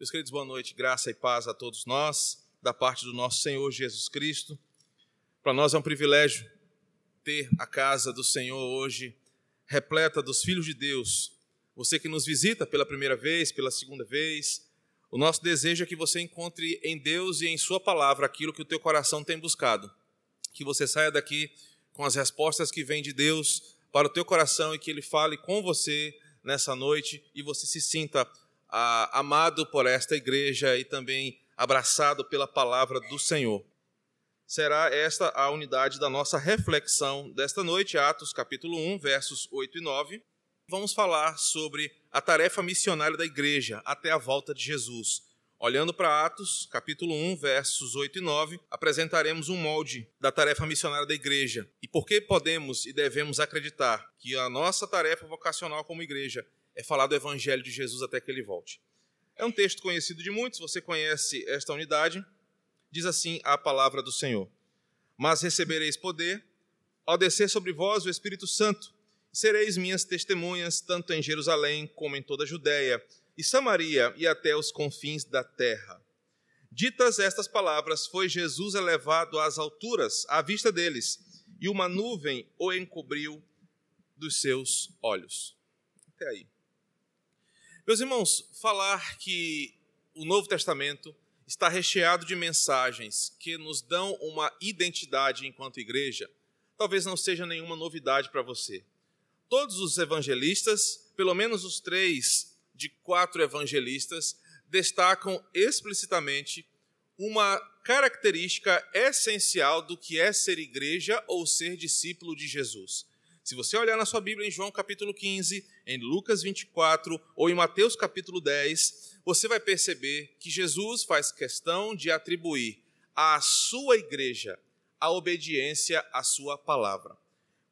Meus queridos, boa noite, graça e paz a todos nós, da parte do nosso Senhor Jesus Cristo. Para nós é um privilégio ter a casa do Senhor hoje repleta dos filhos de Deus. Você que nos visita pela primeira vez, pela segunda vez, o nosso desejo é que você encontre em Deus e em Sua palavra aquilo que o teu coração tem buscado. Que você saia daqui com as respostas que vêm de Deus para o teu coração e que Ele fale com você nessa noite e você se sinta ah, amado por esta igreja e também abraçado pela palavra do Senhor. Será esta a unidade da nossa reflexão desta noite, Atos capítulo 1, versos 8 e 9. Vamos falar sobre a tarefa missionária da igreja até a volta de Jesus. Olhando para Atos, capítulo 1, versos 8 e 9, apresentaremos um molde da tarefa missionária da igreja. E por que podemos e devemos acreditar que a nossa tarefa vocacional como igreja é falar do Evangelho de Jesus até que ele volte. É um texto conhecido de muitos, você conhece esta unidade. Diz assim a palavra do Senhor: Mas recebereis poder ao descer sobre vós o Espírito Santo, e sereis minhas testemunhas, tanto em Jerusalém como em toda a Judéia e Samaria e até os confins da terra. Ditas estas palavras, foi Jesus elevado às alturas, à vista deles, e uma nuvem o encobriu dos seus olhos. Até aí. Meus irmãos, falar que o Novo Testamento está recheado de mensagens que nos dão uma identidade enquanto igreja, talvez não seja nenhuma novidade para você. Todos os evangelistas, pelo menos os três de quatro evangelistas, destacam explicitamente uma característica essencial do que é ser igreja ou ser discípulo de Jesus. Se você olhar na sua Bíblia em João capítulo 15, em Lucas 24 ou em Mateus capítulo 10, você vai perceber que Jesus faz questão de atribuir à sua igreja a obediência à sua palavra.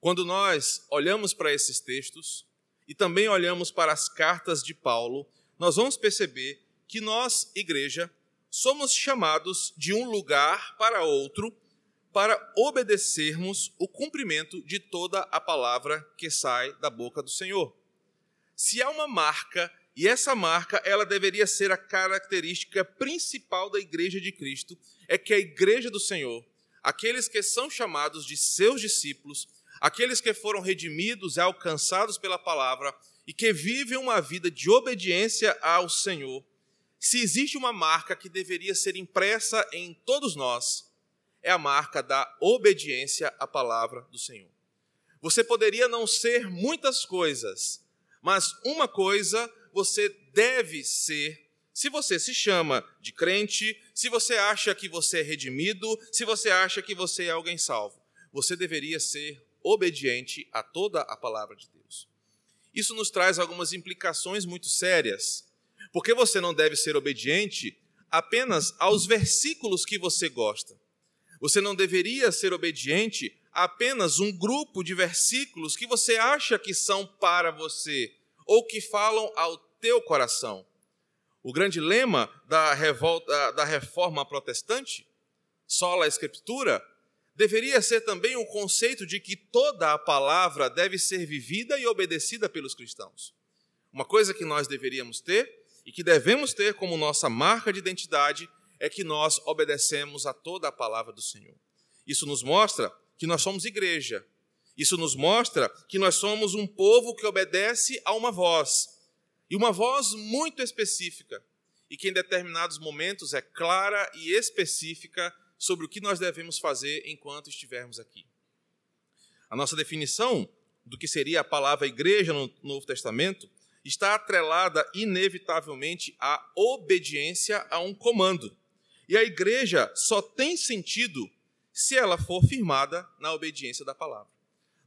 Quando nós olhamos para esses textos e também olhamos para as cartas de Paulo, nós vamos perceber que nós, igreja, somos chamados de um lugar para outro para obedecermos o cumprimento de toda a palavra que sai da boca do Senhor. Se há uma marca, e essa marca ela deveria ser a característica principal da igreja de Cristo, é que a igreja do Senhor, aqueles que são chamados de seus discípulos, aqueles que foram redimidos e alcançados pela palavra e que vivem uma vida de obediência ao Senhor, se existe uma marca que deveria ser impressa em todos nós, é a marca da obediência à palavra do Senhor. Você poderia não ser muitas coisas, mas uma coisa você deve ser. Se você se chama de crente, se você acha que você é redimido, se você acha que você é alguém salvo, você deveria ser obediente a toda a palavra de Deus. Isso nos traz algumas implicações muito sérias, porque você não deve ser obediente apenas aos versículos que você gosta. Você não deveria ser obediente a apenas um grupo de versículos que você acha que são para você ou que falam ao teu coração. O grande lema da, revolta, da reforma protestante, sola a escritura, deveria ser também o conceito de que toda a palavra deve ser vivida e obedecida pelos cristãos. Uma coisa que nós deveríamos ter e que devemos ter como nossa marca de identidade é que nós obedecemos a toda a palavra do Senhor. Isso nos mostra que nós somos igreja. Isso nos mostra que nós somos um povo que obedece a uma voz. E uma voz muito específica. E que em determinados momentos é clara e específica sobre o que nós devemos fazer enquanto estivermos aqui. A nossa definição do que seria a palavra igreja no Novo Testamento está atrelada inevitavelmente à obediência a um comando. E a igreja só tem sentido se ela for firmada na obediência da palavra.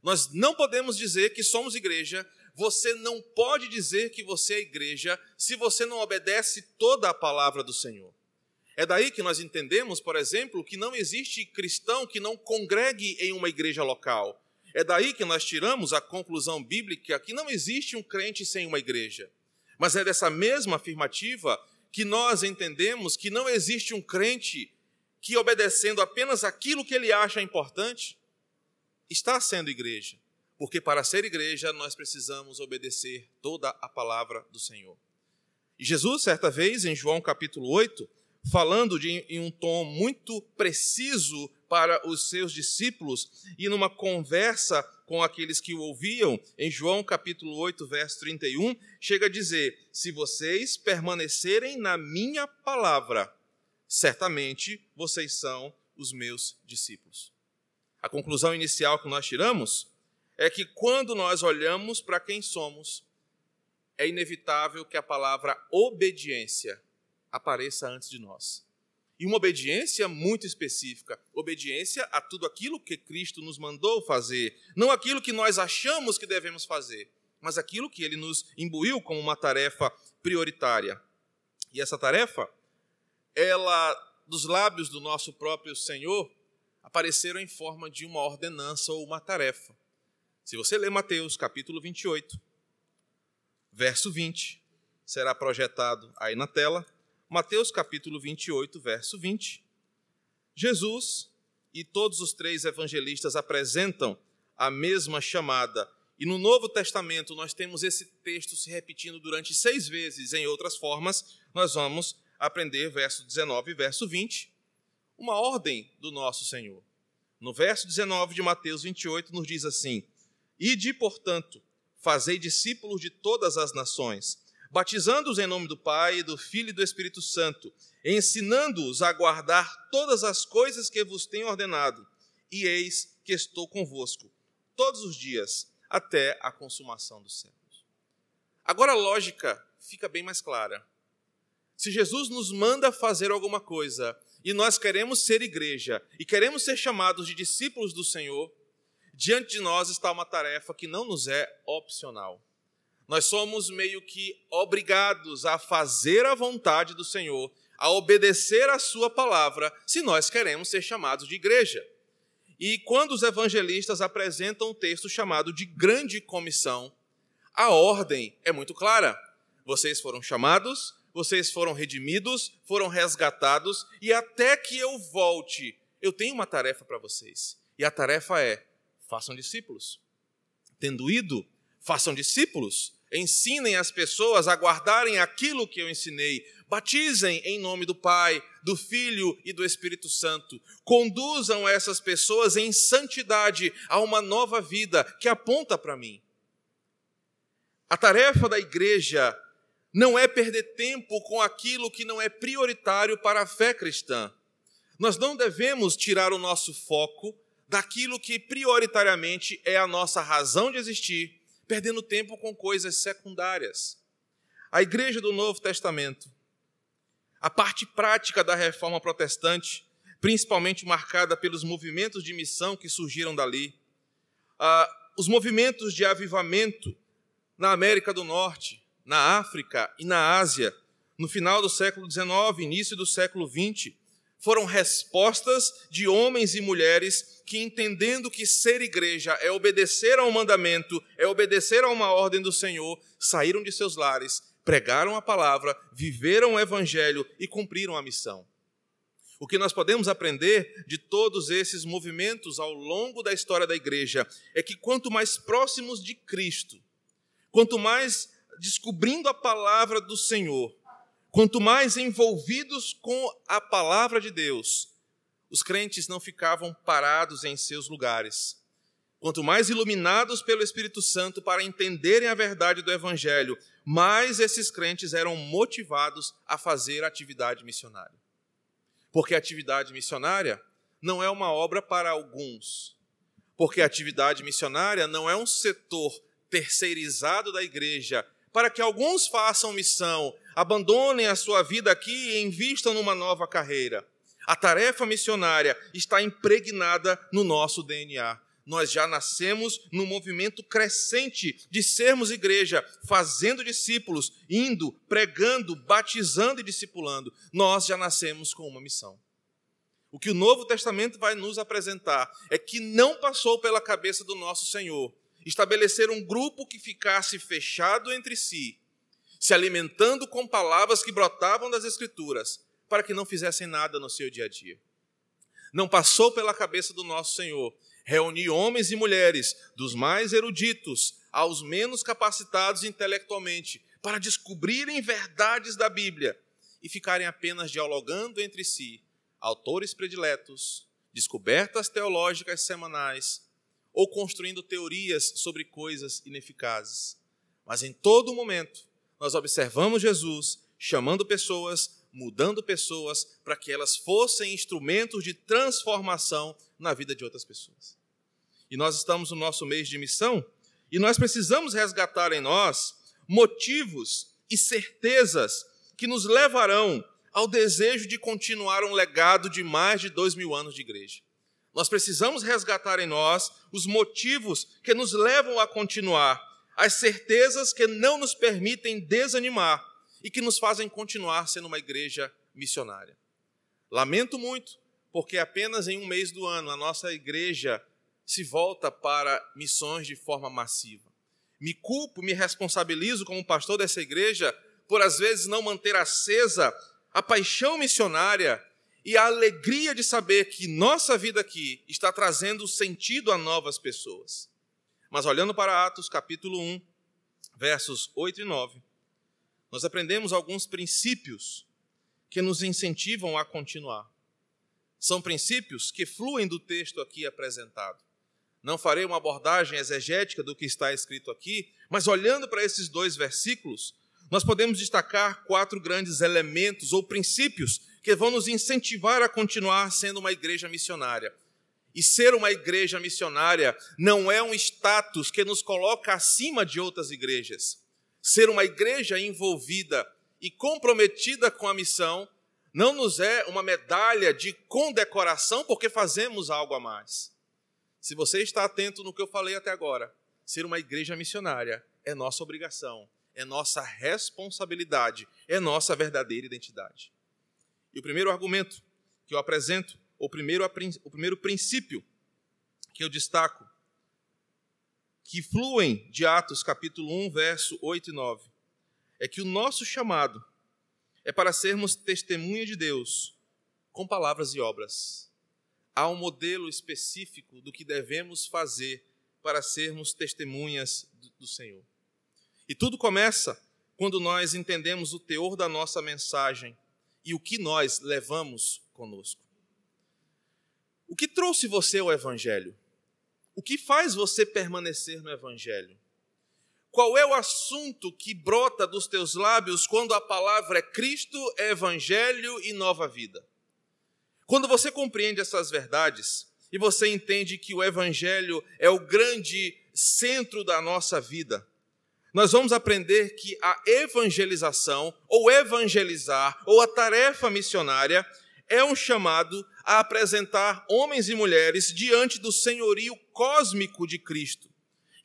Nós não podemos dizer que somos igreja, você não pode dizer que você é igreja se você não obedece toda a palavra do Senhor. É daí que nós entendemos, por exemplo, que não existe cristão que não congregue em uma igreja local. É daí que nós tiramos a conclusão bíblica que não existe um crente sem uma igreja. Mas é dessa mesma afirmativa que nós entendemos que não existe um crente que, obedecendo apenas aquilo que ele acha importante, está sendo igreja. Porque para ser igreja, nós precisamos obedecer toda a palavra do Senhor. E Jesus, certa vez, em João capítulo 8, falando de, em um tom muito preciso para os seus discípulos e numa conversa com aqueles que o ouviam, em João capítulo 8, verso 31, chega a dizer: Se vocês permanecerem na minha palavra, certamente vocês são os meus discípulos. A conclusão inicial que nós tiramos é que quando nós olhamos para quem somos, é inevitável que a palavra obediência apareça antes de nós. E uma obediência muito específica, obediência a tudo aquilo que Cristo nos mandou fazer, não aquilo que nós achamos que devemos fazer, mas aquilo que ele nos imbuiu como uma tarefa prioritária. E essa tarefa, ela dos lábios do nosso próprio Senhor, apareceram em forma de uma ordenança ou uma tarefa. Se você ler Mateus capítulo 28, verso 20, será projetado aí na tela. Mateus capítulo 28, verso 20. Jesus e todos os três evangelistas apresentam a mesma chamada. E no Novo Testamento nós temos esse texto se repetindo durante seis vezes, em outras formas, nós vamos aprender verso 19 e verso 20, uma ordem do nosso Senhor. No verso 19 de Mateus 28 nos diz assim: Ide, portanto, fazei discípulos de todas as nações, batizando-os em nome do Pai, do Filho e do Espírito Santo, ensinando-os a guardar todas as coisas que vos tenho ordenado, e eis que estou convosco todos os dias, até a consumação dos séculos. Agora a lógica fica bem mais clara. Se Jesus nos manda fazer alguma coisa e nós queremos ser igreja e queremos ser chamados de discípulos do Senhor, diante de nós está uma tarefa que não nos é opcional. Nós somos meio que obrigados a fazer a vontade do Senhor, a obedecer a Sua palavra, se nós queremos ser chamados de igreja. E quando os evangelistas apresentam um texto chamado de Grande Comissão, a ordem é muito clara. Vocês foram chamados, vocês foram redimidos, foram resgatados, e até que eu volte, eu tenho uma tarefa para vocês. E a tarefa é: façam discípulos. Tendo ido, façam discípulos ensinem as pessoas a guardarem aquilo que eu ensinei. Batizem em nome do Pai, do Filho e do Espírito Santo. Conduzam essas pessoas em santidade a uma nova vida que aponta para mim. A tarefa da igreja não é perder tempo com aquilo que não é prioritário para a fé cristã. Nós não devemos tirar o nosso foco daquilo que prioritariamente é a nossa razão de existir perdendo tempo com coisas secundárias. A igreja do Novo Testamento, a parte prática da reforma protestante, principalmente marcada pelos movimentos de missão que surgiram dali, os movimentos de avivamento na América do Norte, na África e na Ásia, no final do século XIX, início do século XX, foram respostas de homens e mulheres que, entendendo que ser igreja é obedecer a um mandamento, é obedecer a uma ordem do Senhor, saíram de seus lares, pregaram a palavra, viveram o evangelho e cumpriram a missão. O que nós podemos aprender de todos esses movimentos ao longo da história da igreja é que quanto mais próximos de Cristo, quanto mais descobrindo a palavra do Senhor, Quanto mais envolvidos com a palavra de Deus, os crentes não ficavam parados em seus lugares. Quanto mais iluminados pelo Espírito Santo para entenderem a verdade do Evangelho, mais esses crentes eram motivados a fazer atividade missionária. Porque a atividade missionária não é uma obra para alguns. Porque a atividade missionária não é um setor terceirizado da igreja para que alguns façam missão abandonem a sua vida aqui e invistam numa nova carreira. A tarefa missionária está impregnada no nosso DNA. Nós já nascemos num movimento crescente de sermos igreja, fazendo discípulos, indo, pregando, batizando e discipulando. Nós já nascemos com uma missão. O que o Novo Testamento vai nos apresentar é que não passou pela cabeça do nosso Senhor estabelecer um grupo que ficasse fechado entre si se alimentando com palavras que brotavam das Escrituras, para que não fizessem nada no seu dia a dia. Não passou pela cabeça do nosso Senhor reunir homens e mulheres, dos mais eruditos aos menos capacitados intelectualmente, para descobrirem verdades da Bíblia e ficarem apenas dialogando entre si, autores prediletos, descobertas teológicas semanais ou construindo teorias sobre coisas ineficazes. Mas em todo momento, nós observamos Jesus chamando pessoas, mudando pessoas, para que elas fossem instrumentos de transformação na vida de outras pessoas. E nós estamos no nosso mês de missão e nós precisamos resgatar em nós motivos e certezas que nos levarão ao desejo de continuar um legado de mais de dois mil anos de igreja. Nós precisamos resgatar em nós os motivos que nos levam a continuar, as certezas que não nos permitem desanimar e que nos fazem continuar sendo uma igreja missionária. Lamento muito, porque apenas em um mês do ano a nossa igreja se volta para missões de forma massiva. Me culpo, me responsabilizo como pastor dessa igreja por às vezes não manter acesa a paixão missionária e a alegria de saber que nossa vida aqui está trazendo sentido a novas pessoas. Mas olhando para Atos capítulo 1, versos 8 e 9, nós aprendemos alguns princípios que nos incentivam a continuar. São princípios que fluem do texto aqui apresentado. Não farei uma abordagem exegética do que está escrito aqui, mas olhando para esses dois versículos, nós podemos destacar quatro grandes elementos ou princípios que vão nos incentivar a continuar sendo uma igreja missionária. E ser uma igreja missionária não é um status que nos coloca acima de outras igrejas. Ser uma igreja envolvida e comprometida com a missão não nos é uma medalha de condecoração porque fazemos algo a mais. Se você está atento no que eu falei até agora, ser uma igreja missionária é nossa obrigação, é nossa responsabilidade, é nossa verdadeira identidade. E o primeiro argumento que eu apresento, o primeiro, o primeiro princípio que eu destaco, que fluem de Atos capítulo 1, verso 8 e 9, é que o nosso chamado é para sermos testemunha de Deus com palavras e obras. Há um modelo específico do que devemos fazer para sermos testemunhas do Senhor. E tudo começa quando nós entendemos o teor da nossa mensagem e o que nós levamos conosco. O que trouxe você ao Evangelho? O que faz você permanecer no Evangelho? Qual é o assunto que brota dos teus lábios quando a palavra é Cristo, Evangelho e nova vida? Quando você compreende essas verdades e você entende que o Evangelho é o grande centro da nossa vida, nós vamos aprender que a evangelização, ou evangelizar, ou a tarefa missionária, é um chamado a apresentar homens e mulheres diante do senhorio cósmico de Cristo.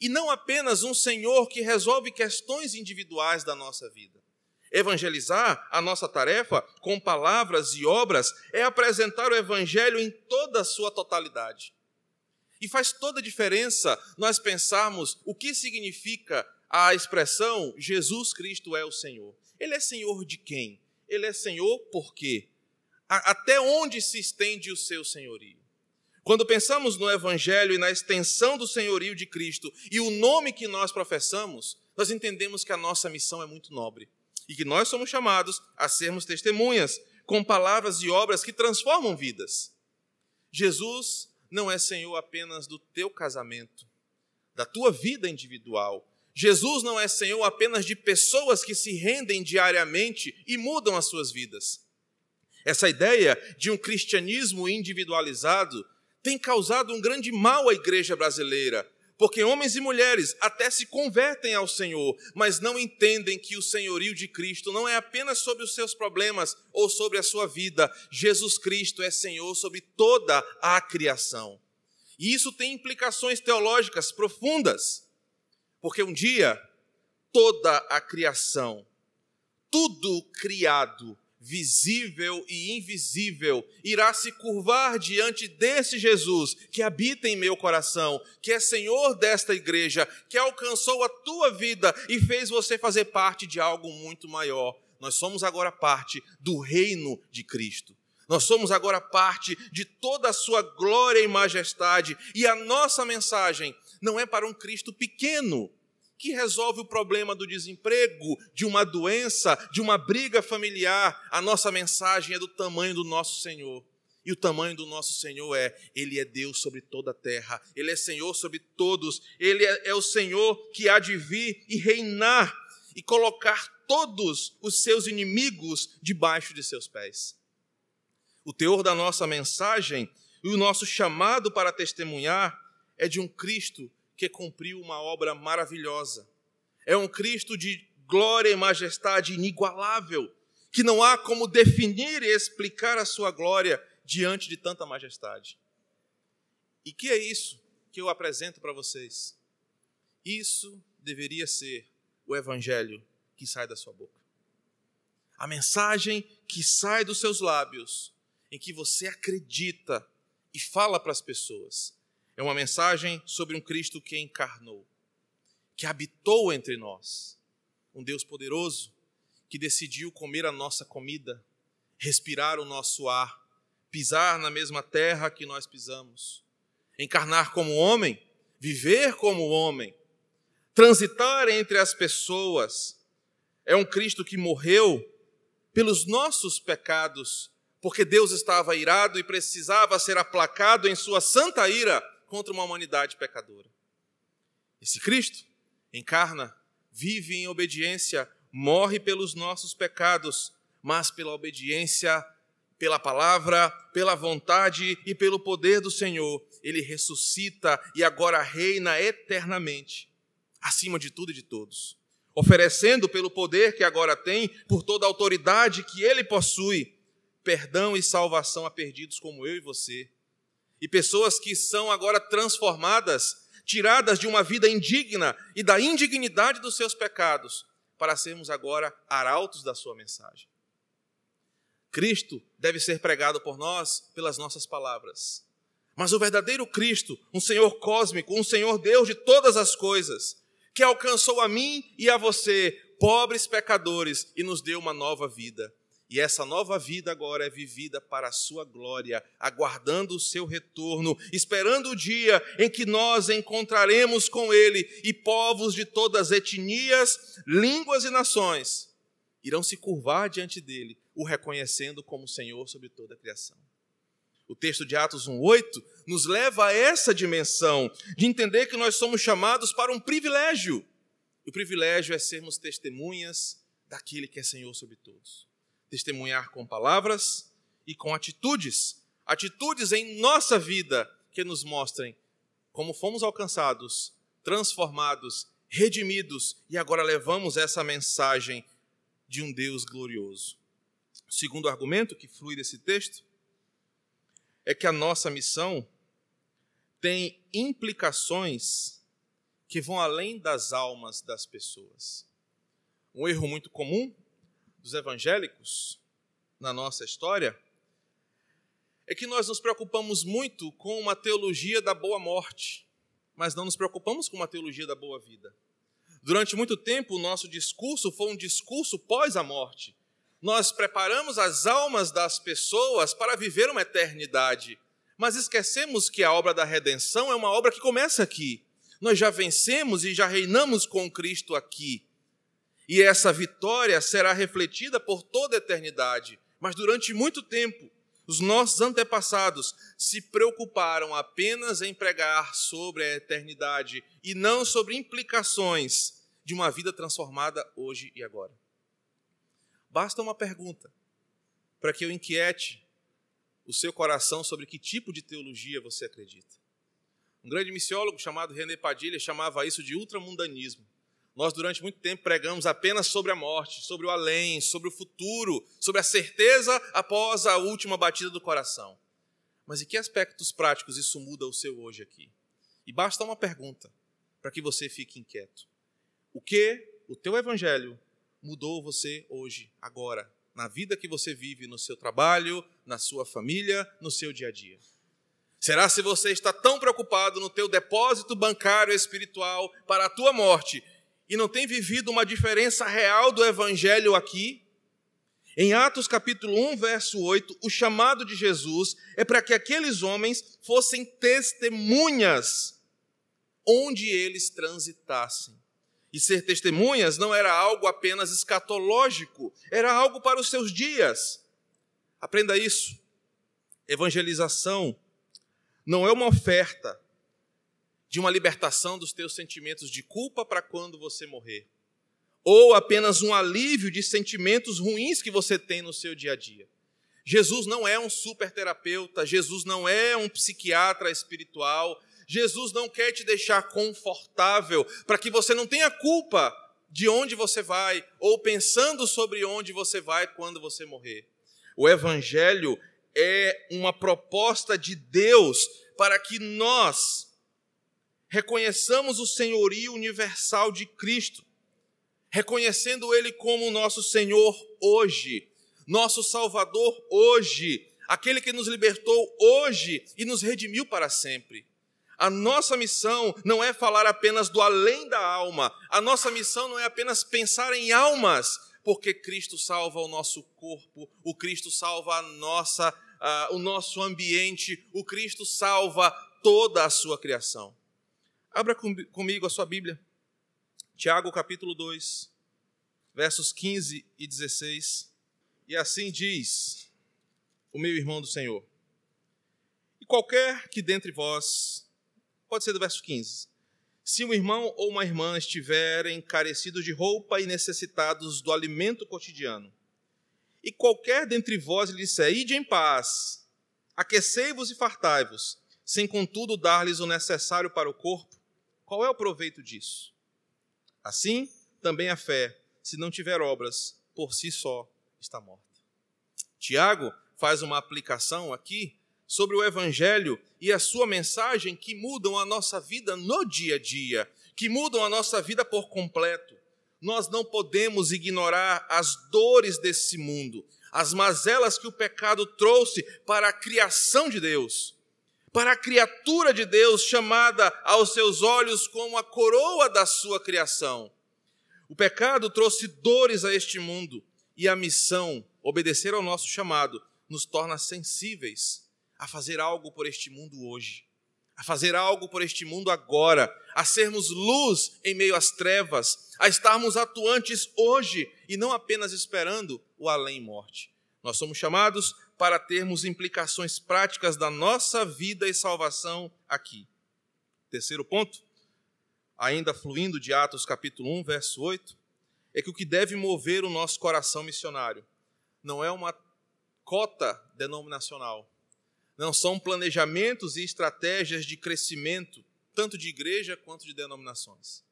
E não apenas um Senhor que resolve questões individuais da nossa vida. Evangelizar, a nossa tarefa, com palavras e obras, é apresentar o Evangelho em toda a sua totalidade. E faz toda a diferença nós pensarmos o que significa a expressão Jesus Cristo é o Senhor. Ele é Senhor de quem? Ele é Senhor por quê? Até onde se estende o seu senhorio? Quando pensamos no Evangelho e na extensão do senhorio de Cristo e o nome que nós professamos, nós entendemos que a nossa missão é muito nobre e que nós somos chamados a sermos testemunhas com palavras e obras que transformam vidas. Jesus não é Senhor apenas do teu casamento, da tua vida individual, Jesus não é Senhor apenas de pessoas que se rendem diariamente e mudam as suas vidas. Essa ideia de um cristianismo individualizado tem causado um grande mal à igreja brasileira, porque homens e mulheres até se convertem ao Senhor, mas não entendem que o senhorio de Cristo não é apenas sobre os seus problemas ou sobre a sua vida. Jesus Cristo é Senhor sobre toda a criação. E isso tem implicações teológicas profundas. Porque um dia toda a criação, tudo criado, visível e invisível, irá se curvar diante desse Jesus que habita em meu coração, que é Senhor desta igreja, que alcançou a tua vida e fez você fazer parte de algo muito maior. Nós somos agora parte do reino de Cristo. Nós somos agora parte de toda a sua glória e majestade, e a nossa mensagem não é para um Cristo pequeno, que resolve o problema do desemprego, de uma doença, de uma briga familiar. A nossa mensagem é do tamanho do nosso Senhor. E o tamanho do nosso Senhor é: Ele é Deus sobre toda a terra, Ele é Senhor sobre todos, Ele é, é o Senhor que há de vir e reinar e colocar todos os seus inimigos debaixo de seus pés. O teor da nossa mensagem e o nosso chamado para testemunhar é de um Cristo que cumpriu uma obra maravilhosa. É um Cristo de glória e majestade inigualável, que não há como definir e explicar a sua glória diante de tanta majestade. E que é isso que eu apresento para vocês? Isso deveria ser o evangelho que sai da sua boca. A mensagem que sai dos seus lábios, em que você acredita e fala para as pessoas. É uma mensagem sobre um Cristo que encarnou, que habitou entre nós. Um Deus poderoso que decidiu comer a nossa comida, respirar o nosso ar, pisar na mesma terra que nós pisamos, encarnar como homem, viver como homem, transitar entre as pessoas. É um Cristo que morreu pelos nossos pecados, porque Deus estava irado e precisava ser aplacado em sua santa ira contra uma humanidade pecadora. Esse Cristo encarna, vive em obediência, morre pelos nossos pecados, mas pela obediência pela palavra, pela vontade e pelo poder do Senhor, ele ressuscita e agora reina eternamente, acima de tudo e de todos, oferecendo pelo poder que agora tem, por toda a autoridade que ele possui, perdão e salvação a perdidos como eu e você, e pessoas que são agora transformadas, tiradas de uma vida indigna e da indignidade dos seus pecados, para sermos agora arautos da sua mensagem. Cristo deve ser pregado por nós pelas nossas palavras. Mas o verdadeiro Cristo, um Senhor cósmico, um Senhor Deus de todas as coisas, que alcançou a mim e a você, pobres pecadores, e nos deu uma nova vida. E essa nova vida agora é vivida para a sua glória, aguardando o seu retorno, esperando o dia em que nós encontraremos com ele e povos de todas as etnias, línguas e nações irão se curvar diante dele o reconhecendo como Senhor sobre toda a criação. O texto de Atos 1:8 nos leva a essa dimensão de entender que nós somos chamados para um privilégio. O privilégio é sermos testemunhas daquele que é Senhor sobre todos. Testemunhar com palavras e com atitudes, atitudes em nossa vida que nos mostrem como fomos alcançados, transformados, redimidos e agora levamos essa mensagem de um Deus glorioso. O segundo argumento que flui desse texto é que a nossa missão tem implicações que vão além das almas das pessoas. Um erro muito comum dos evangélicos na nossa história é que nós nos preocupamos muito com uma teologia da boa morte, mas não nos preocupamos com uma teologia da boa vida. Durante muito tempo, o nosso discurso foi um discurso pós a morte nós preparamos as almas das pessoas para viver uma eternidade, mas esquecemos que a obra da redenção é uma obra que começa aqui. Nós já vencemos e já reinamos com Cristo aqui. E essa vitória será refletida por toda a eternidade. Mas durante muito tempo, os nossos antepassados se preocuparam apenas em pregar sobre a eternidade e não sobre implicações de uma vida transformada hoje e agora. Basta uma pergunta para que eu inquiete o seu coração sobre que tipo de teologia você acredita. Um grande missiólogo chamado René Padilha chamava isso de ultramundanismo. Nós, durante muito tempo, pregamos apenas sobre a morte, sobre o além, sobre o futuro, sobre a certeza após a última batida do coração. Mas em que aspectos práticos isso muda o seu hoje aqui? E basta uma pergunta para que você fique inquieto. O que o teu evangelho mudou você hoje, agora, na vida que você vive, no seu trabalho, na sua família, no seu dia a dia? Será se você está tão preocupado no teu depósito bancário espiritual para a tua morte e não tem vivido uma diferença real do evangelho aqui? Em Atos capítulo 1, verso 8, o chamado de Jesus é para que aqueles homens fossem testemunhas onde eles transitassem. que ser testemunhas não era algo apenas escatológico, era algo para os seus dias. Aprenda isso. Evangelização não é uma oferta de uma libertação dos teus sentimentos de culpa para quando você morrer, ou apenas um alívio de sentimentos ruins que você tem no seu dia a dia. Jesus não é um super terapeuta, Jesus não é um psiquiatra espiritual, Jesus não quer te deixar confortável para que você não tenha culpa de onde você vai ou pensando sobre onde você vai quando você morrer. O Evangelho é uma proposta de Deus para que nós reconheçamos o senhorio universal de Cristo, reconhecendo Ele como nosso Senhor hoje nosso Salvador hoje, aquele que nos libertou hoje e nos redimiu para sempre. A nossa missão não é falar apenas do além da alma, a nossa missão não é apenas pensar em almas, porque Cristo salva o nosso corpo, o Cristo salva a nossa, uh, o nosso ambiente, o Cristo salva toda a sua criação. Abra com, comigo a sua Bíblia, Tiago capítulo 2, versos 15 e 16. E assim diz o meu irmão do Senhor. E qualquer que dentre vós, pode ser do verso 15, se um irmão ou uma irmã estiverem carecidos de roupa e necessitados do alimento cotidiano, e qualquer dentre vós lhe disser, ide em paz, aquecei-vos e fartai-vos, sem contudo dar-lhes o necessário para o corpo, qual é o proveito disso? Assim, também a fé, se não tiver obras, por si só está morta. Tiago faz uma aplicação aqui sobre o Evangelho e a sua mensagem que mudam a nossa vida no dia a dia, que mudam a nossa vida por completo. Nós não podemos ignorar as dores desse mundo, as mazelas que o pecado trouxe para a criação de Deus, para a criatura de Deus chamada aos seus olhos como a coroa da sua criação. O pecado trouxe dores a este mundo e a missão, obedecer ao nosso chamado, nos torna sensíveis a fazer algo por este mundo hoje, a fazer algo por este mundo agora, a sermos luz em meio às trevas, a estarmos atuantes hoje e não apenas esperando o além-morte. Nós somos chamados para termos implicações práticas da nossa vida e salvação aqui. Terceiro ponto, ainda fluindo de Atos capítulo 1, verso 8, é que o que deve mover o nosso coração missionário não é uma cota denominacional, não são planejamentos e estratégias de crescimento, tanto de igreja quanto de denominações.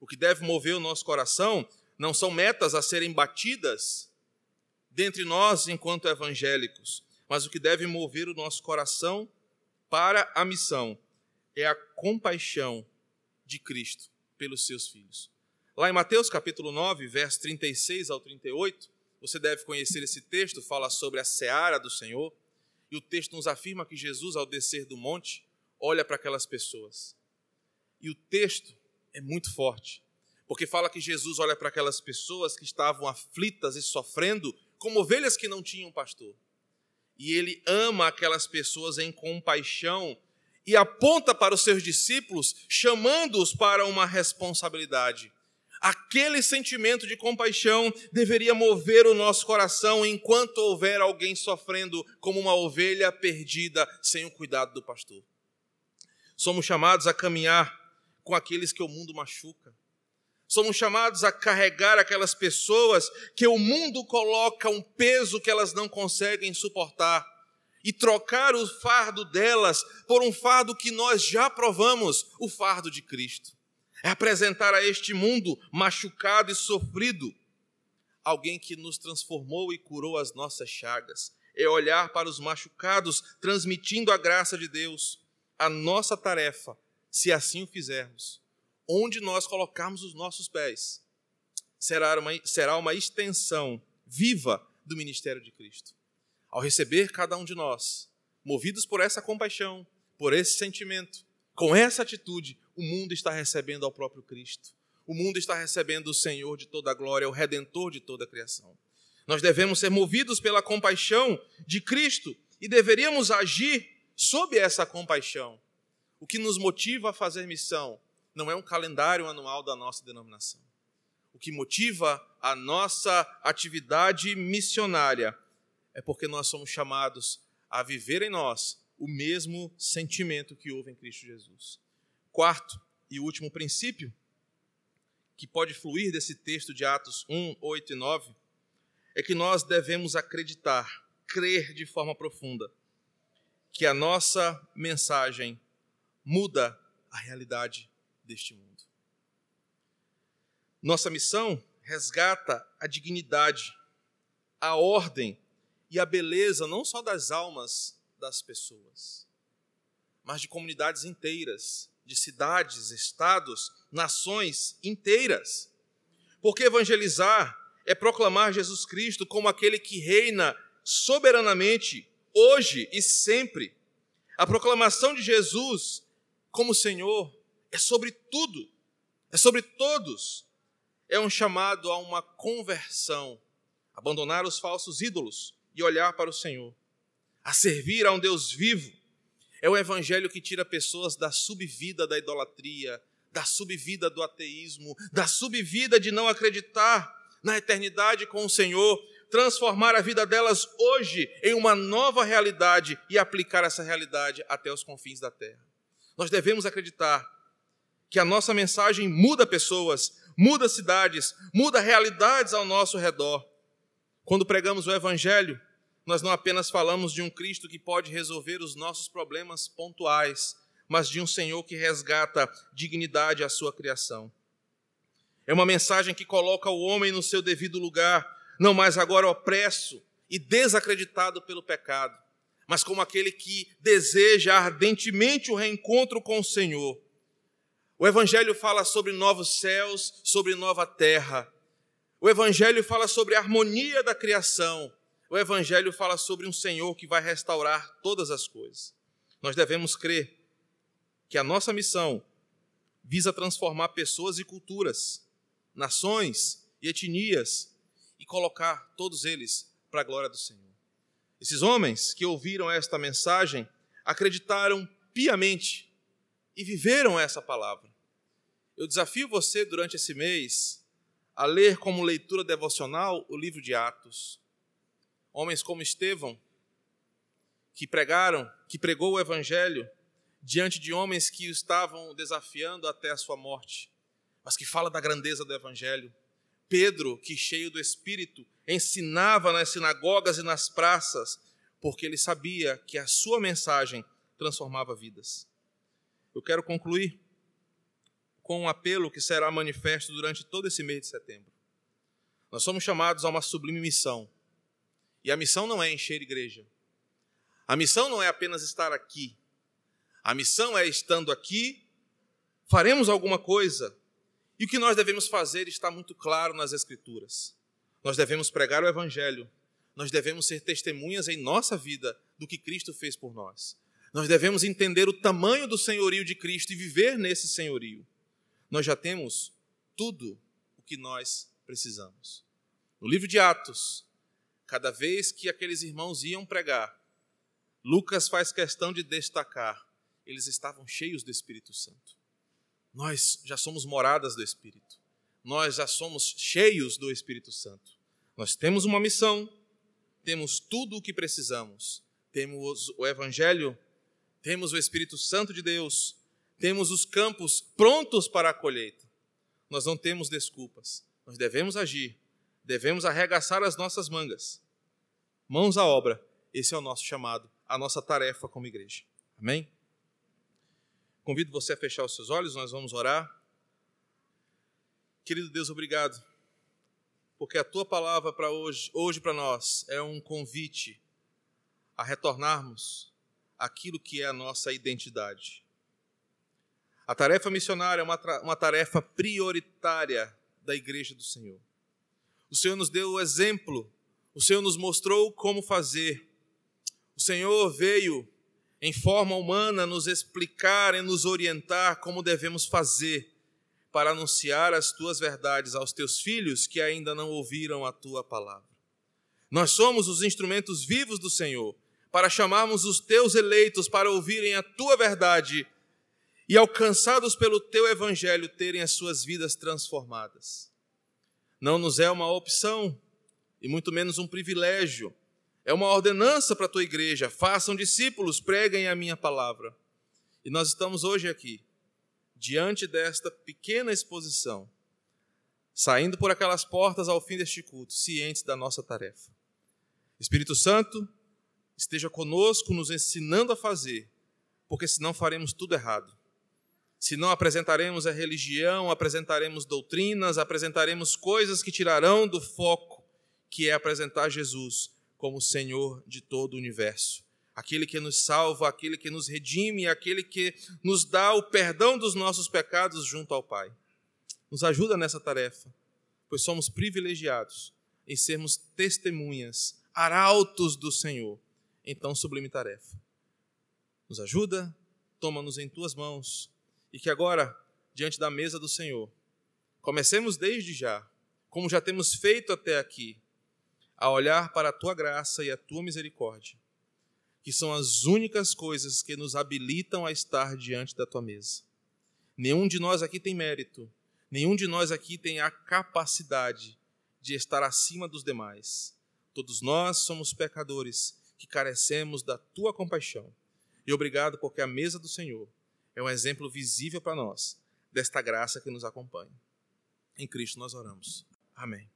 O que deve mover o nosso coração não são metas a serem batidas dentre nós enquanto evangélicos, mas o que deve mover o nosso coração para a missão é a compaixão de Cristo pelos seus filhos. Lá em Mateus capítulo 9, verso 36 ao 38, você deve conhecer esse texto, fala sobre a seara do Senhor, e o texto nos afirma que Jesus, ao descer do monte, olha para aquelas pessoas. E o texto é muito forte, porque fala que Jesus olha para aquelas pessoas que estavam aflitas e sofrendo, como ovelhas que não tinham pastor. E ele ama aquelas pessoas em compaixão e aponta para os seus discípulos, chamando-os para uma responsabilidade. Aquele sentimento de compaixão deveria mover o nosso coração enquanto houver alguém sofrendo como uma ovelha perdida sem o cuidado do pastor. Somos chamados a caminhar com aqueles que o mundo machuca. Somos chamados a carregar aquelas pessoas que o mundo coloca um peso que elas não conseguem suportar e trocar o fardo delas por um fardo que nós já provamos, o fardo de Cristo é apresentar a este mundo machucado e sofrido alguém que nos transformou e curou as nossas chagas. É olhar para os machucados, transmitindo a graça de Deus. A nossa tarefa, se assim o fizermos, onde nós colocarmos os nossos pés, será uma, será uma extensão viva do ministério de Cristo. Ao receber cada um de nós, movidos por essa compaixão, por esse sentimento, com essa atitude, o mundo está recebendo ao próprio Cristo. O mundo está recebendo o Senhor de toda a glória, o Redentor de toda a criação. Nós devemos ser movidos pela compaixão de Cristo e deveríamos agir sob essa compaixão. O que nos motiva a fazer missão não é um calendário anual da nossa denominação. O que motiva a nossa atividade missionária é porque nós somos chamados a viver em nós o mesmo sentimento que houve em Cristo Jesus. Quarto e último princípio que pode fluir desse texto de Atos 1, 8 e 9 é que nós devemos acreditar, crer de forma profunda, que a nossa mensagem muda a realidade deste mundo. Nossa missão resgata a dignidade, a ordem e a beleza não só das almas das pessoas, mas de comunidades inteiras, de cidades, estados, nações inteiras. Porque evangelizar é proclamar Jesus Cristo como aquele que reina soberanamente, hoje e sempre. A proclamação de Jesus como Senhor é sobre tudo, é sobre todos. É um chamado a uma conversão, abandonar os falsos ídolos e olhar para o Senhor, a servir a um Deus vivo. É o evangelho que tira pessoas da subvida da idolatria, da subvida do ateísmo, da subvida de não acreditar na eternidade com o Senhor, transformar a vida delas hoje em uma nova realidade e aplicar essa realidade até os confins da terra. Nós devemos acreditar que a nossa mensagem muda pessoas, muda cidades, muda realidades ao nosso redor. Quando pregamos o Evangelho, nós não apenas falamos de um Cristo que pode resolver os nossos problemas pontuais, mas de um Senhor que resgata dignidade à sua criação. É uma mensagem que coloca o homem no seu devido lugar, não mais agora opresso e desacreditado pelo pecado, mas como aquele que deseja ardentemente o reencontro com o Senhor. O Evangelho fala sobre novos céus, sobre nova terra. O Evangelho fala sobre a harmonia da criação. O Evangelho fala sobre um Senhor que vai restaurar todas as coisas. Nós devemos crer que a nossa missão visa transformar pessoas e culturas nações e etnias e colocar todos eles para a glória do Senhor. Esses homens que ouviram esta mensagem acreditaram piamente e viveram essa palavra. Eu desafio você durante esse mês a ler como leitura devocional o livro de Atos. Homens como Estevão, que pregaram, que pregou o evangelho diante de homens que o estavam desafiando até a sua morte mas que fala da grandeza do Evangelho. Pedro, que cheio do Espírito, ensinava nas sinagogas e nas praças, porque ele sabia que a sua mensagem transformava vidas. Eu quero concluir com um apelo que será manifesto durante todo esse mês de setembro. Nós somos chamados a uma sublime missão. E a missão não é encher igreja. A missão não é apenas estar aqui. A missão é estando aqui, faremos alguma coisa, e o que nós devemos fazer está muito claro nas Escrituras. Nós devemos pregar o Evangelho, nós devemos ser testemunhas em nossa vida do que Cristo fez por nós. Nós devemos entender o tamanho do senhorio de Cristo e viver nesse senhorio. Nós já temos tudo o que nós precisamos. No livro de Atos, cada vez que aqueles irmãos iam pregar, Lucas faz questão de destacar, eles estavam cheios do Espírito Santo. Nós já somos moradas do Espírito. Nós já somos cheios do Espírito Santo. Nós temos uma missão, temos tudo o que precisamos. Temos o Evangelho, temos o Espírito Santo de Deus, temos os campos prontos para a colheita. Nós não temos desculpas. Nós devemos agir, devemos arregaçar as nossas mangas. Mãos à obra. Esse é o nosso chamado, a nossa tarefa como igreja. Amém? Convido você a fechar os seus olhos, nós vamos orar. Querido Deus, obrigado, porque a tua palavra para hoje, hoje para nós, é um convite a retornarmos aquilo que é a nossa identidade. A tarefa missionária é uma, uma tarefa prioritária da igreja do Senhor. O Senhor nos deu o exemplo, o Senhor nos mostrou como fazer. O Senhor veio em forma humana, nos explicar e nos orientar como devemos fazer para anunciar as tuas verdades aos teus filhos que ainda não ouviram a tua palavra. Nós somos os instrumentos vivos do Senhor para chamarmos os teus eleitos para ouvirem a tua verdade e alcançados pelo teu evangelho terem as suas vidas transformadas. Não nos é uma opção e muito menos um privilégio. É uma ordenança para a tua igreja. Façam discípulos, preguem a minha palavra. E nós estamos hoje aqui, diante desta pequena exposição, saindo por aquelas portas ao fim deste culto, cientes da nossa tarefa. Espírito Santo, esteja conosco, nos ensinando a fazer, porque senão faremos tudo errado. Se não apresentaremos a religião, apresentaremos doutrinas, apresentaremos coisas que tirarão do foco, que é apresentar Jesus como Senhor de todo o universo aquele que nos salva, aquele que nos redime, aquele que nos dá o perdão dos nossos pecados junto ao Pai. Nos ajuda nessa tarefa, pois somos privilegiados em sermos testemunhas, arautos do Senhor em tão sublime tarefa. Nos ajuda, toma-nos em tuas mãos e que agora, diante da mesa do Senhor, comecemos desde já, como já temos feito até aqui, a olhar para a tua graça e a tua misericórdia que são as únicas coisas que nos habilitam a estar diante da tua mesa. Nenhum de nós aqui tem mérito, nenhum de nós aqui tem a capacidade de estar acima dos demais. Todos nós somos pecadores que carecemos da tua compaixão. E obrigado porque a mesa do Senhor é um exemplo visível para nós desta graça que nos acompanha. Em Cristo nós oramos. Amém.